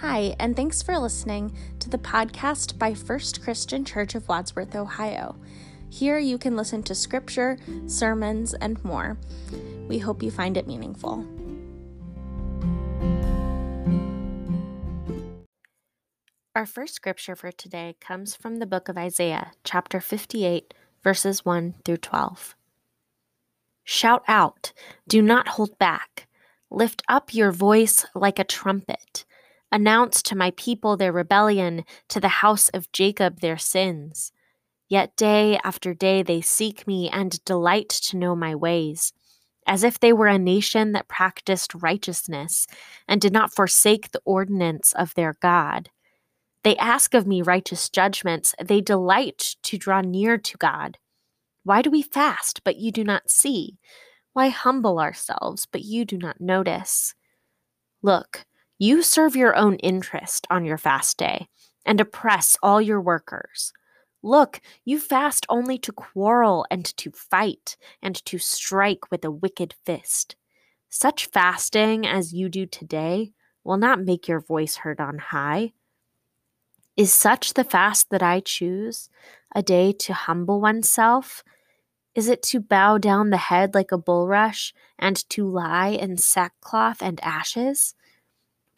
Hi, and thanks for listening to the podcast by First Christian Church of Wadsworth, Ohio. Here you can listen to scripture, sermons, and more. We hope you find it meaningful. Our first scripture for today comes from the book of Isaiah, chapter 58, verses 1 through 12. Shout out, do not hold back. Lift up your voice like a trumpet. Announce to my people their rebellion, to the house of Jacob their sins. Yet day after day they seek me and delight to know my ways, as if they were a nation that practiced righteousness and did not forsake the ordinance of their God. They ask of me righteous judgments, they delight to draw near to God. Why do we fast, but you do not see? Why humble ourselves, but you do not notice? Look, you serve your own interest on your fast day and oppress all your workers. Look, you fast only to quarrel and to fight and to strike with a wicked fist. Such fasting as you do today will not make your voice heard on high. Is such the fast that I choose, a day to humble oneself? Is it to bow down the head like a bulrush and to lie in sackcloth and ashes?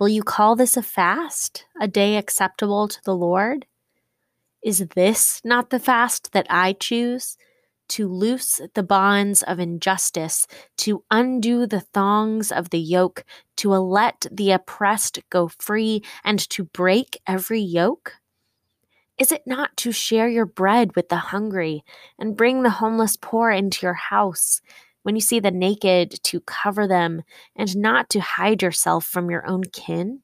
Will you call this a fast, a day acceptable to the Lord? Is this not the fast that I choose? To loose the bonds of injustice, to undo the thongs of the yoke, to let the oppressed go free, and to break every yoke? Is it not to share your bread with the hungry and bring the homeless poor into your house? When you see the naked, to cover them, and not to hide yourself from your own kin?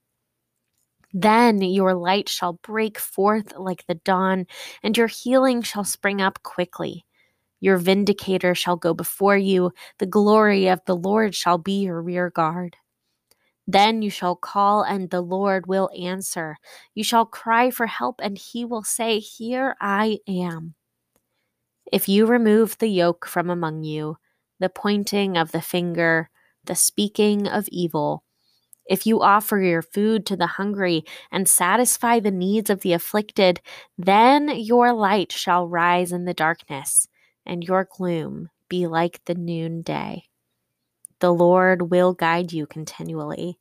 Then your light shall break forth like the dawn, and your healing shall spring up quickly. Your vindicator shall go before you, the glory of the Lord shall be your rear guard. Then you shall call, and the Lord will answer. You shall cry for help, and he will say, Here I am. If you remove the yoke from among you, the pointing of the finger, the speaking of evil. If you offer your food to the hungry and satisfy the needs of the afflicted, then your light shall rise in the darkness, and your gloom be like the noonday. The Lord will guide you continually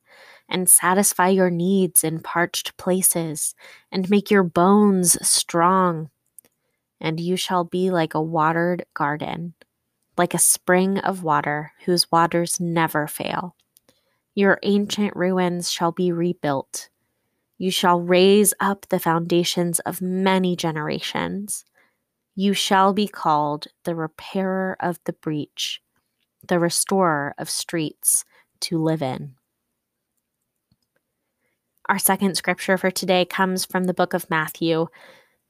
and satisfy your needs in parched places and make your bones strong. And you shall be like a watered garden like a spring of water whose waters never fail. Your ancient ruins shall be rebuilt. You shall raise up the foundations of many generations. You shall be called the repairer of the breach, the restorer of streets to live in. Our second scripture for today comes from the book of Matthew,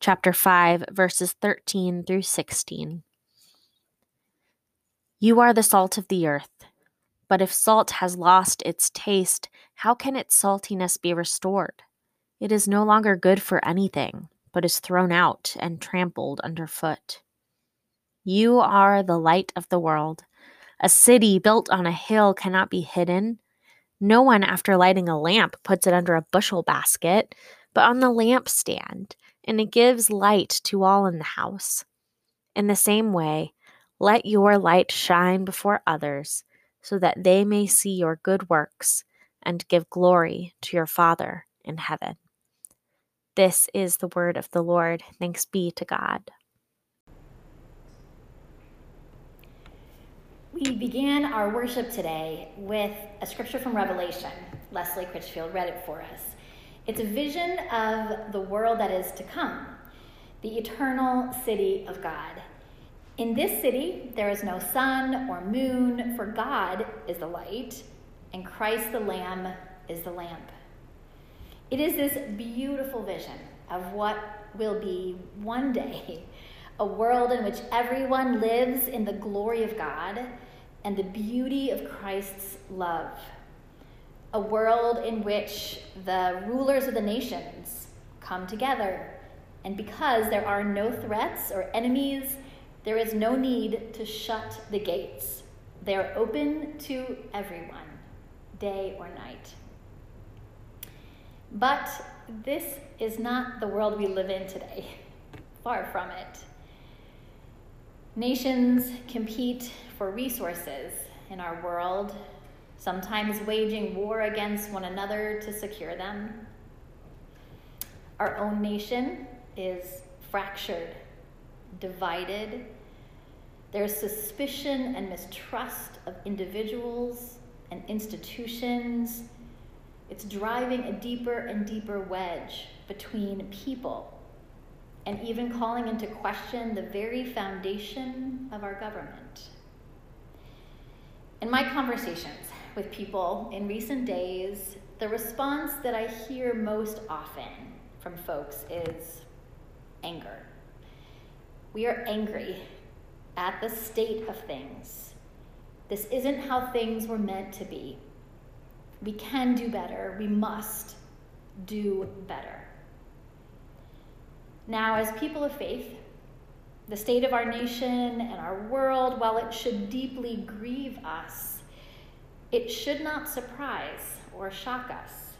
chapter 5, verses 13 through 16. You are the salt of the earth. But if salt has lost its taste, how can its saltiness be restored? It is no longer good for anything, but is thrown out and trampled underfoot. You are the light of the world. A city built on a hill cannot be hidden. No one, after lighting a lamp, puts it under a bushel basket, but on the lampstand, and it gives light to all in the house. In the same way, let your light shine before others, so that they may see your good works and give glory to your Father in heaven. This is the word of the Lord. Thanks be to God. We began our worship today with a scripture from Revelation. Leslie Critchfield read it for us. It's a vision of the world that is to come, the eternal city of God. In this city, there is no sun or moon, for God is the light, and Christ the Lamb is the lamp. It is this beautiful vision of what will be one day a world in which everyone lives in the glory of God and the beauty of Christ's love. A world in which the rulers of the nations come together, and because there are no threats or enemies, there is no need to shut the gates. They are open to everyone, day or night. But this is not the world we live in today. Far from it. Nations compete for resources in our world, sometimes waging war against one another to secure them. Our own nation is fractured, divided. There's suspicion and mistrust of individuals and institutions. It's driving a deeper and deeper wedge between people and even calling into question the very foundation of our government. In my conversations with people in recent days, the response that I hear most often from folks is anger. We are angry at the state of things. This isn't how things were meant to be. We can do better. We must do better. Now, as people of faith, the state of our nation and our world, while it should deeply grieve us, it should not surprise or shock us.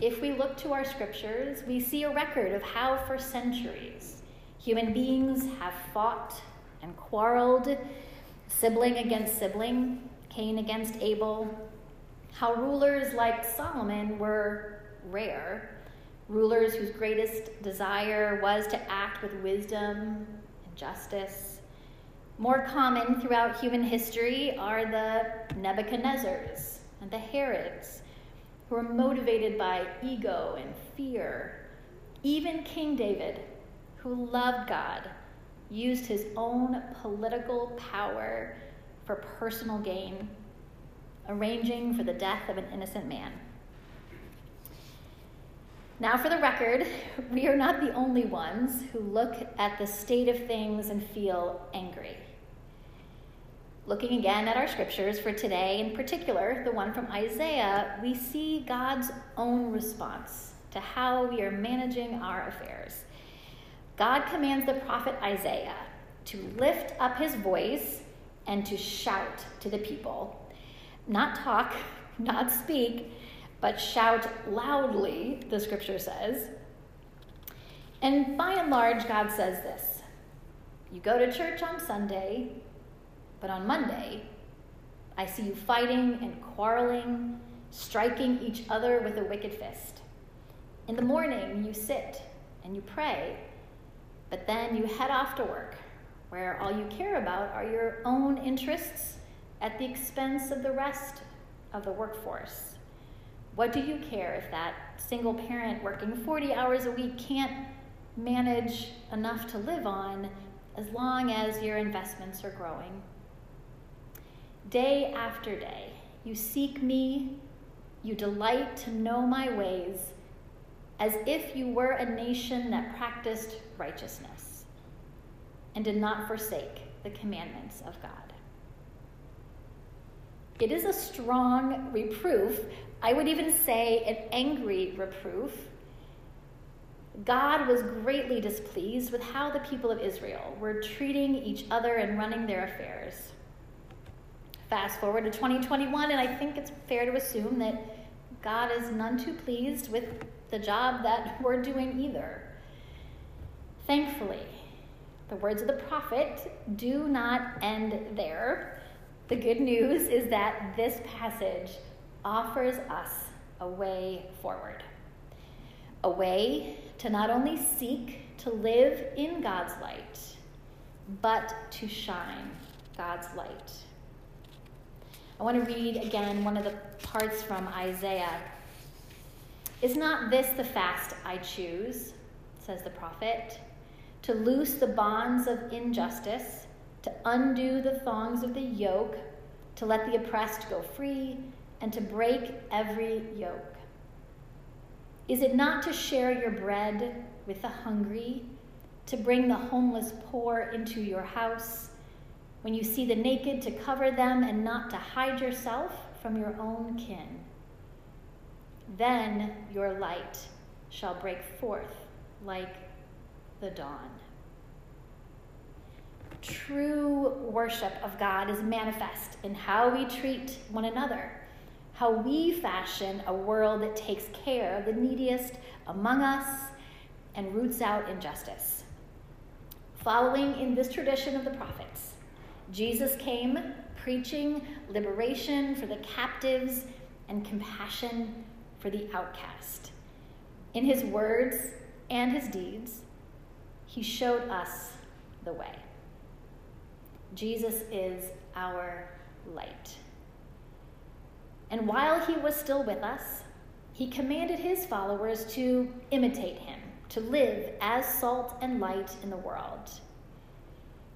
If we look to our scriptures, we see a record of how, for centuries, human beings have fought and quarreled, sibling against sibling, Cain against Abel, how rulers like Solomon were rare, rulers whose greatest desire was to act with wisdom and justice. More common throughout human history are the Nebuchadnezzars and the Herods, who were motivated by ego and fear. Even King David, who loved God, used his own political power for personal gain, arranging for the death of an innocent man. Now, for the record, we are not the only ones who look at the state of things and feel angry. Looking again at our scriptures for today, in particular, the one from Isaiah, we see God's own response to how we are managing our affairs. God commands the prophet Isaiah to lift up his voice and to shout to the people. Not talk, not speak, but shout loudly, the scripture says. And by and large, God says this You go to church on Sunday, but on Monday, I see you fighting and quarreling, striking each other with a wicked fist. In the morning, you sit and you pray, but then you head off to work, where all you care about are your own interests at the expense of the rest of the workforce. What do you care if that single parent working 40 hours a week can't manage enough to live on as long as your investments are growing? Day after day, you seek me, you delight to know my ways, as if you were a nation that practiced righteousness and did not forsake the commandments of God. It is a strong reproof I would even say an angry reproof. God was greatly displeased with how the people of Israel were treating each other and running their affairs. Fast forward to 2021, and I think it's fair to assume that God is none too pleased with the job that we're doing either. Thankfully, the words of the prophet do not end there. The good news is that this passage offers us a way forward. A way to not only seek to live in God's light, but to shine God's light. I want to read again one of the parts from Isaiah. Is not this the fast I choose, says the prophet, to loose the bonds of injustice, to undo the thongs of the yoke, to let the oppressed go free, and to break every yoke? Is it not to share your bread with the hungry, to bring the homeless poor into your house, when you see the naked, to cover them and not to hide yourself from your own kin? Then your light shall break forth like the dawn. True worship of God is manifest in how we treat one another how we fashion a world that takes care of the neediest among us and roots out injustice. Following in this tradition of the prophets, Jesus came preaching liberation for the captives and compassion for the outcast. In his words and his deeds, he showed us the way. Jesus is our light. And while he was still with us, he commanded his followers to imitate him, to live as salt and light in the world.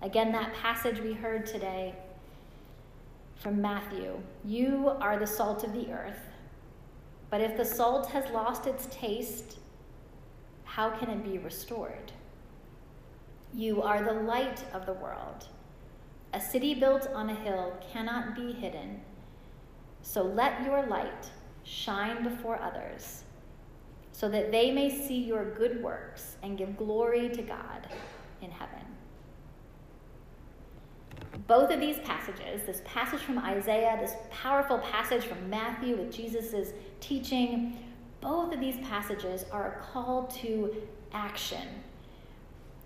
Again, that passage we heard today from Matthew You are the salt of the earth, but if the salt has lost its taste, how can it be restored? You are the light of the world. A city built on a hill cannot be hidden. So let your light shine before others, so that they may see your good works and give glory to God in heaven. Both of these passages, this passage from Isaiah, this powerful passage from Matthew with Jesus' teaching, both of these passages are a call to action.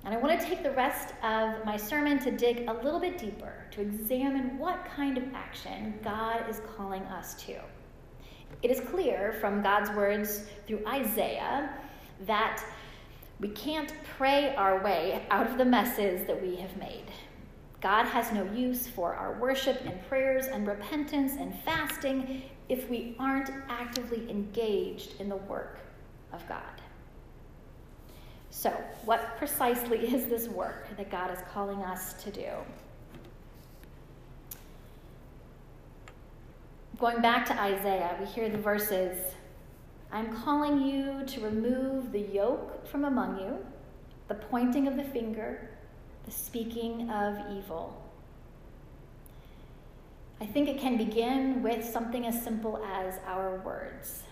And I want to take the rest of my sermon to dig a little bit deeper, to examine what kind of action God is calling us to. It is clear from God's words through Isaiah that we can't pray our way out of the messes that we have made. God has no use for our worship and prayers and repentance and fasting if we aren't actively engaged in the work of God. So, what precisely is this work that God is calling us to do? Going back to Isaiah, we hear the verses I'm calling you to remove the yoke from among you, the pointing of the finger, the speaking of evil. I think it can begin with something as simple as our words.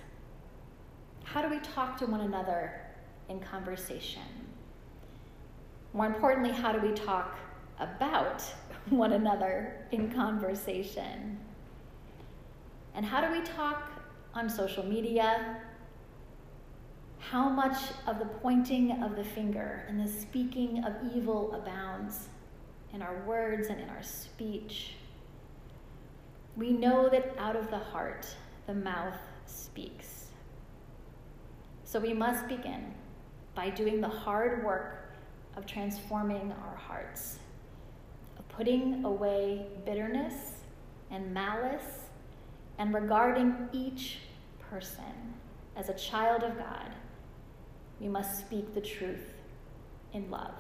How do we talk to one another in conversation? More importantly, how do we talk about one another in conversation? And how do we talk on social media, how much of the pointing of the finger and the speaking of evil abounds in our words and in our speech. We know that out of the heart, the mouth speaks. So we must begin by doing the hard work of transforming our hearts, of putting away bitterness and malice, and regarding each person as a child of God we must speak the truth in love.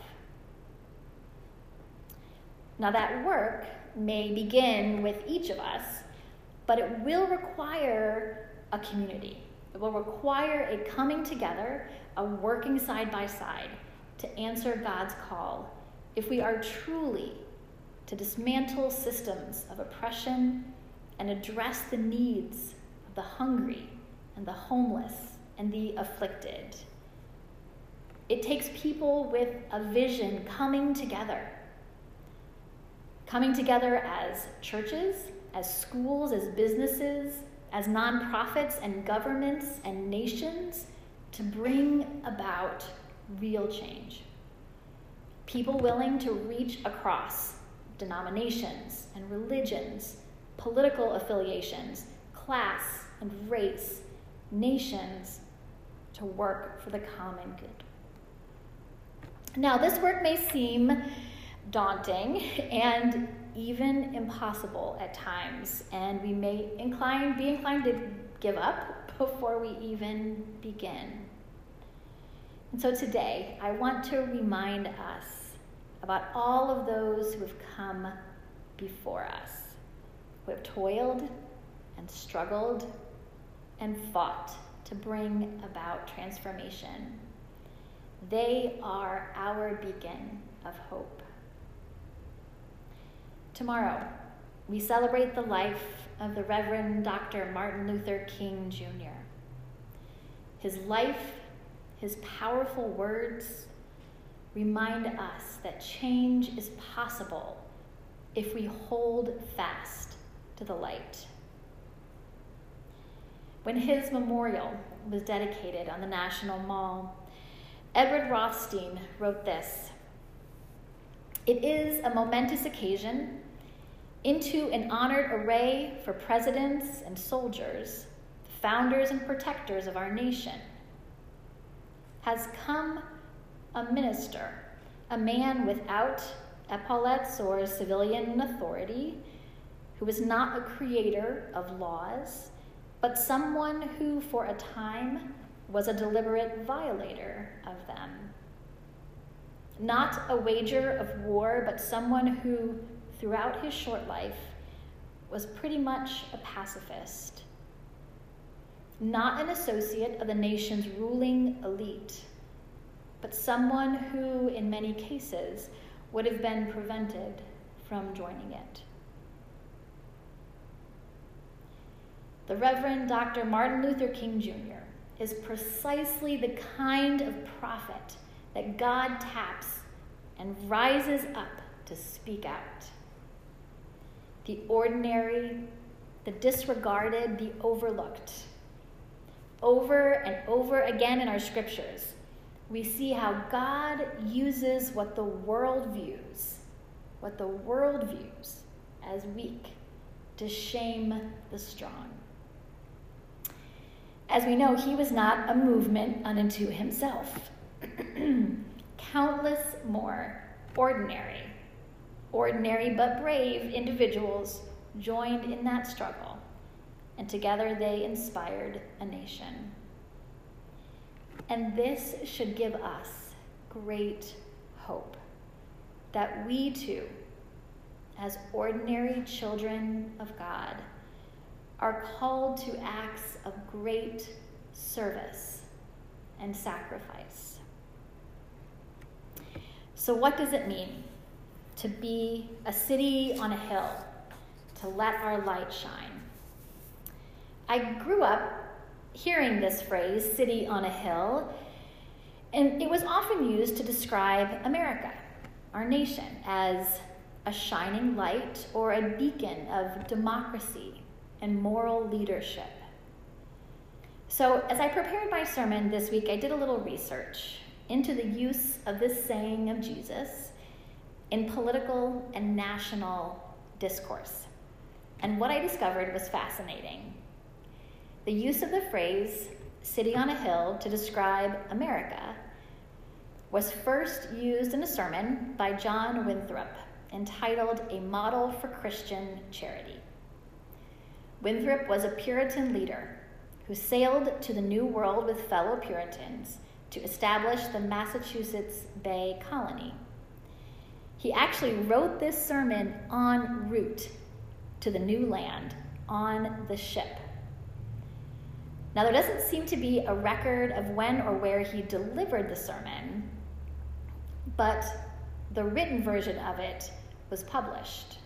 Now, that work may begin with each of us, but it will require a community. It will require a coming together, a working side by side to answer God's call if we are truly to dismantle systems of oppression and address the needs of the hungry and the homeless and the afflicted. It takes people with a vision coming together. Coming together as churches, as schools, as businesses, as nonprofits and governments and nations to bring about real change. People willing to reach across denominations and religions, political affiliations, class and race, nations to work for the common good. Now, this work may seem daunting and even impossible at times, and we may incline, be inclined to give up before we even begin. And so today, I want to remind us about all of those who have come before us, who have toiled and struggled and fought to bring about transformation. They are our beacon of hope. Tomorrow, we celebrate the life of the Reverend Dr. Martin Luther King Jr. His life, his powerful words remind us that change is possible if we hold fast to the light. when his memorial was dedicated on the National Mall. Edward Rothstein wrote this It is a momentous occasion into an honored array for presidents and soldiers, the founders and protectors of our nation, has come a minister, a man without epaulets or civilian authority, who is not a creator of laws, but someone who, for a time, was a deliberate violator of them. Not a wager of war, but someone who, throughout his short life, was pretty much a pacifist. Not an associate of the nation's ruling elite, but someone who, in many cases, would have been prevented from joining it. The Reverend Dr. Martin Luther King Jr. is precisely the kind of prophet that God taps and rises up to speak out. The ordinary, the disregarded, the overlooked. Over and over again in our scriptures, we see how God uses what the world views, what the world views as weak, to shame the strong. As we know, he was not a movement unto himself. Countless more ordinary, ordinary but brave individuals joined in that struggle, and together they inspired a nation. And this should give us great hope that we too, as ordinary children of God, are called to acts of great service and sacrifice. So, what does it mean to be a city on a hill, to let our light shine? I grew up hearing this phrase, city on a hill, and it was often used to describe America, our nation, as a shining light or a beacon of democracy and moral leadership. So, as I prepared my sermon this week, I did a little research into the use of this saying of Jesus in political and national discourse. And what I discovered was fascinating. The use of the phrase city on a hill to describe America was first used in a sermon by John Winthrop entitled A Model for Christian Charity. Winthrop was a Puritan leader who sailed to the New World with fellow Puritans to establish the Massachusetts Bay Colony. He actually wrote this sermon en route to the new land on the ship. Now, there doesn't seem to be a record of when or where he delivered the sermon, but the written version of it was published.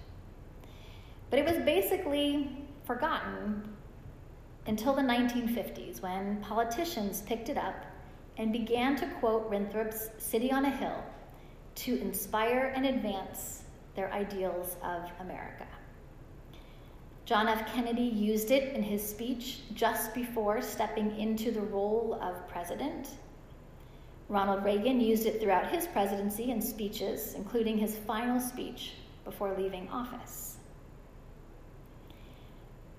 But it was basically forgotten until the 1950s when politicians picked it up and began to quote Winthrop's City on a Hill to inspire and advance their ideals of America. John F. Kennedy used it in his speech just before stepping into the role of president. Ronald Reagan used it throughout his presidency in speeches, including his final speech before leaving office.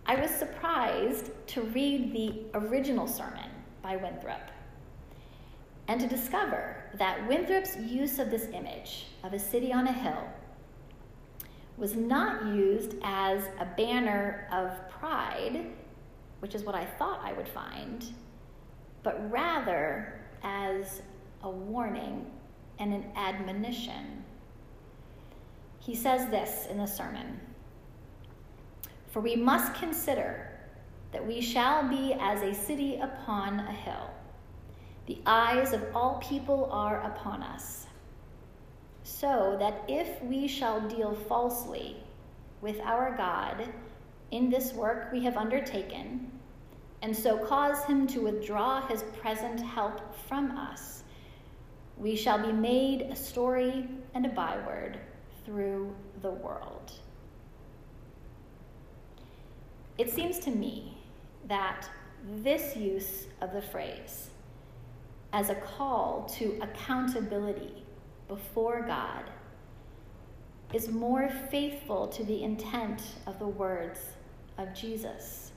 I was surprised to read the original sermon by Winthrop and to discover that Winthrop's use of this image of a city on a hill was not used as a banner of pride, which is what I thought I would find, but rather as a warning and an admonition. He says this in the sermon for we must consider that we shall be as a city upon a hill. The eyes of all people are upon us. So that if we shall deal falsely with our God in this work we have undertaken, and so cause him to withdraw his present help from us, we shall be made a story and a byword through the world. It seems to me that this use of the phrase as a call to accountability before God is more faithful to the intent of the words of Jesus.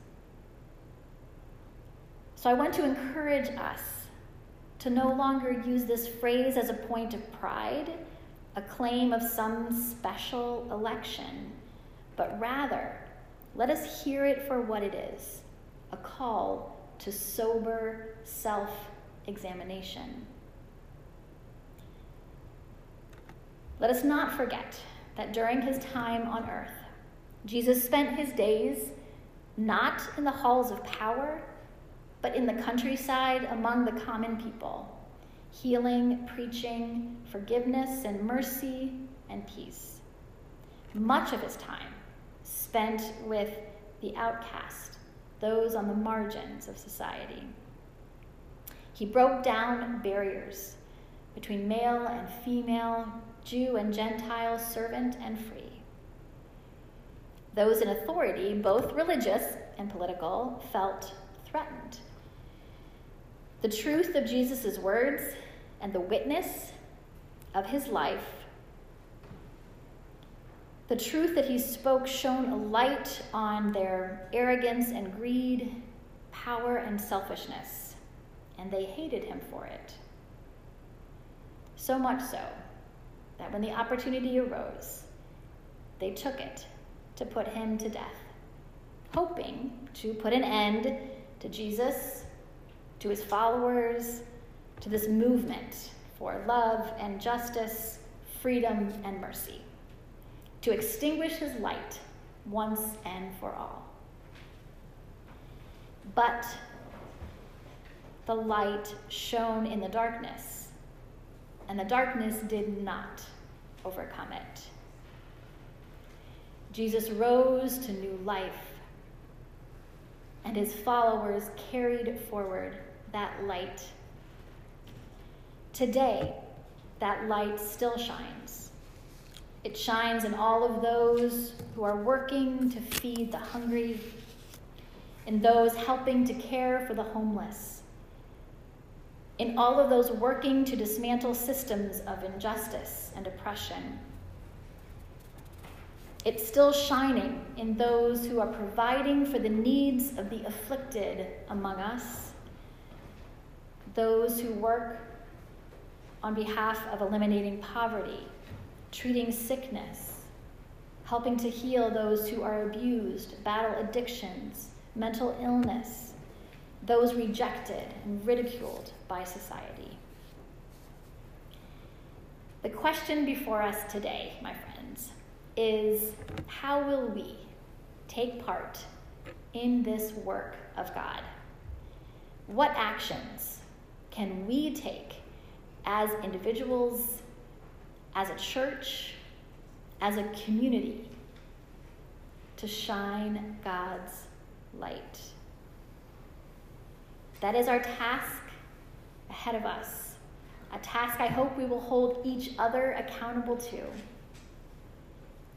So I want to encourage us to no longer use this phrase as a point of pride, a claim of some special election, but rather let us hear it for what it is a call to sober self examination. Let us not forget that during his time on earth, Jesus spent his days not in the halls of power, but in the countryside among the common people, healing, preaching, forgiveness, and mercy and peace. Much of his time spent with the outcast, those on the margins of society. He broke down barriers between male and female, Jew and Gentile, servant and free. Those in authority, both religious and political, felt threatened. The truth of Jesus' words and the witness of his life, the truth that he spoke shone a light on their arrogance and greed, power and selfishness, and they hated him for it. So much so that when the opportunity arose, they took it to put him to death, hoping to put an end to Jesus, to his followers, to this movement for love and justice, freedom and mercy, to extinguish his light once and for all. But the light shone in the darkness and the darkness did not overcome it. Jesus rose to new life, and his followers carried forward that light. Today, that light still shines. It shines in all of those who are working to feed the hungry, in those helping to care for the homeless in all of those working to dismantle systems of injustice and oppression. It's still shining in those who are providing for the needs of the afflicted among us, those who work on behalf of eliminating poverty, treating sickness, helping to heal those who are abused, battle addictions, mental illness those rejected and ridiculed by society. The question before us today, my friends, is how will we take part in this work of God? What actions can we take as individuals, as a church, as a community to shine God's light? That is our task ahead of us, a task I hope we will hold each other accountable to.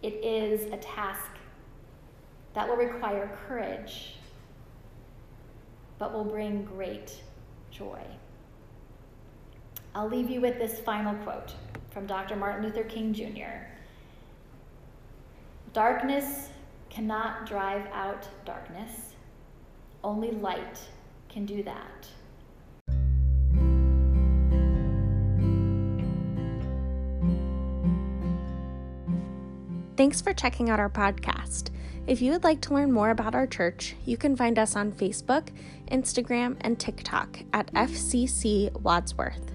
It is a task that will require courage, but will bring great joy. I'll leave you with this final quote from Dr. Martin Luther King Jr. Darkness cannot drive out darkness, only light can do that. Thanks for checking out our podcast. If you would like to learn more about our church, you can find us on Facebook, Instagram, and TikTok at FCC Wadsworth.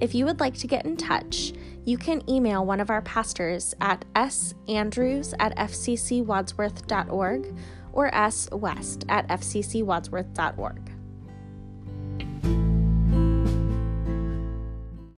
If you would like to get in touch, you can email one of our pastors at sandrews at fccwadsworth.org or swest at fccwadsworth.org.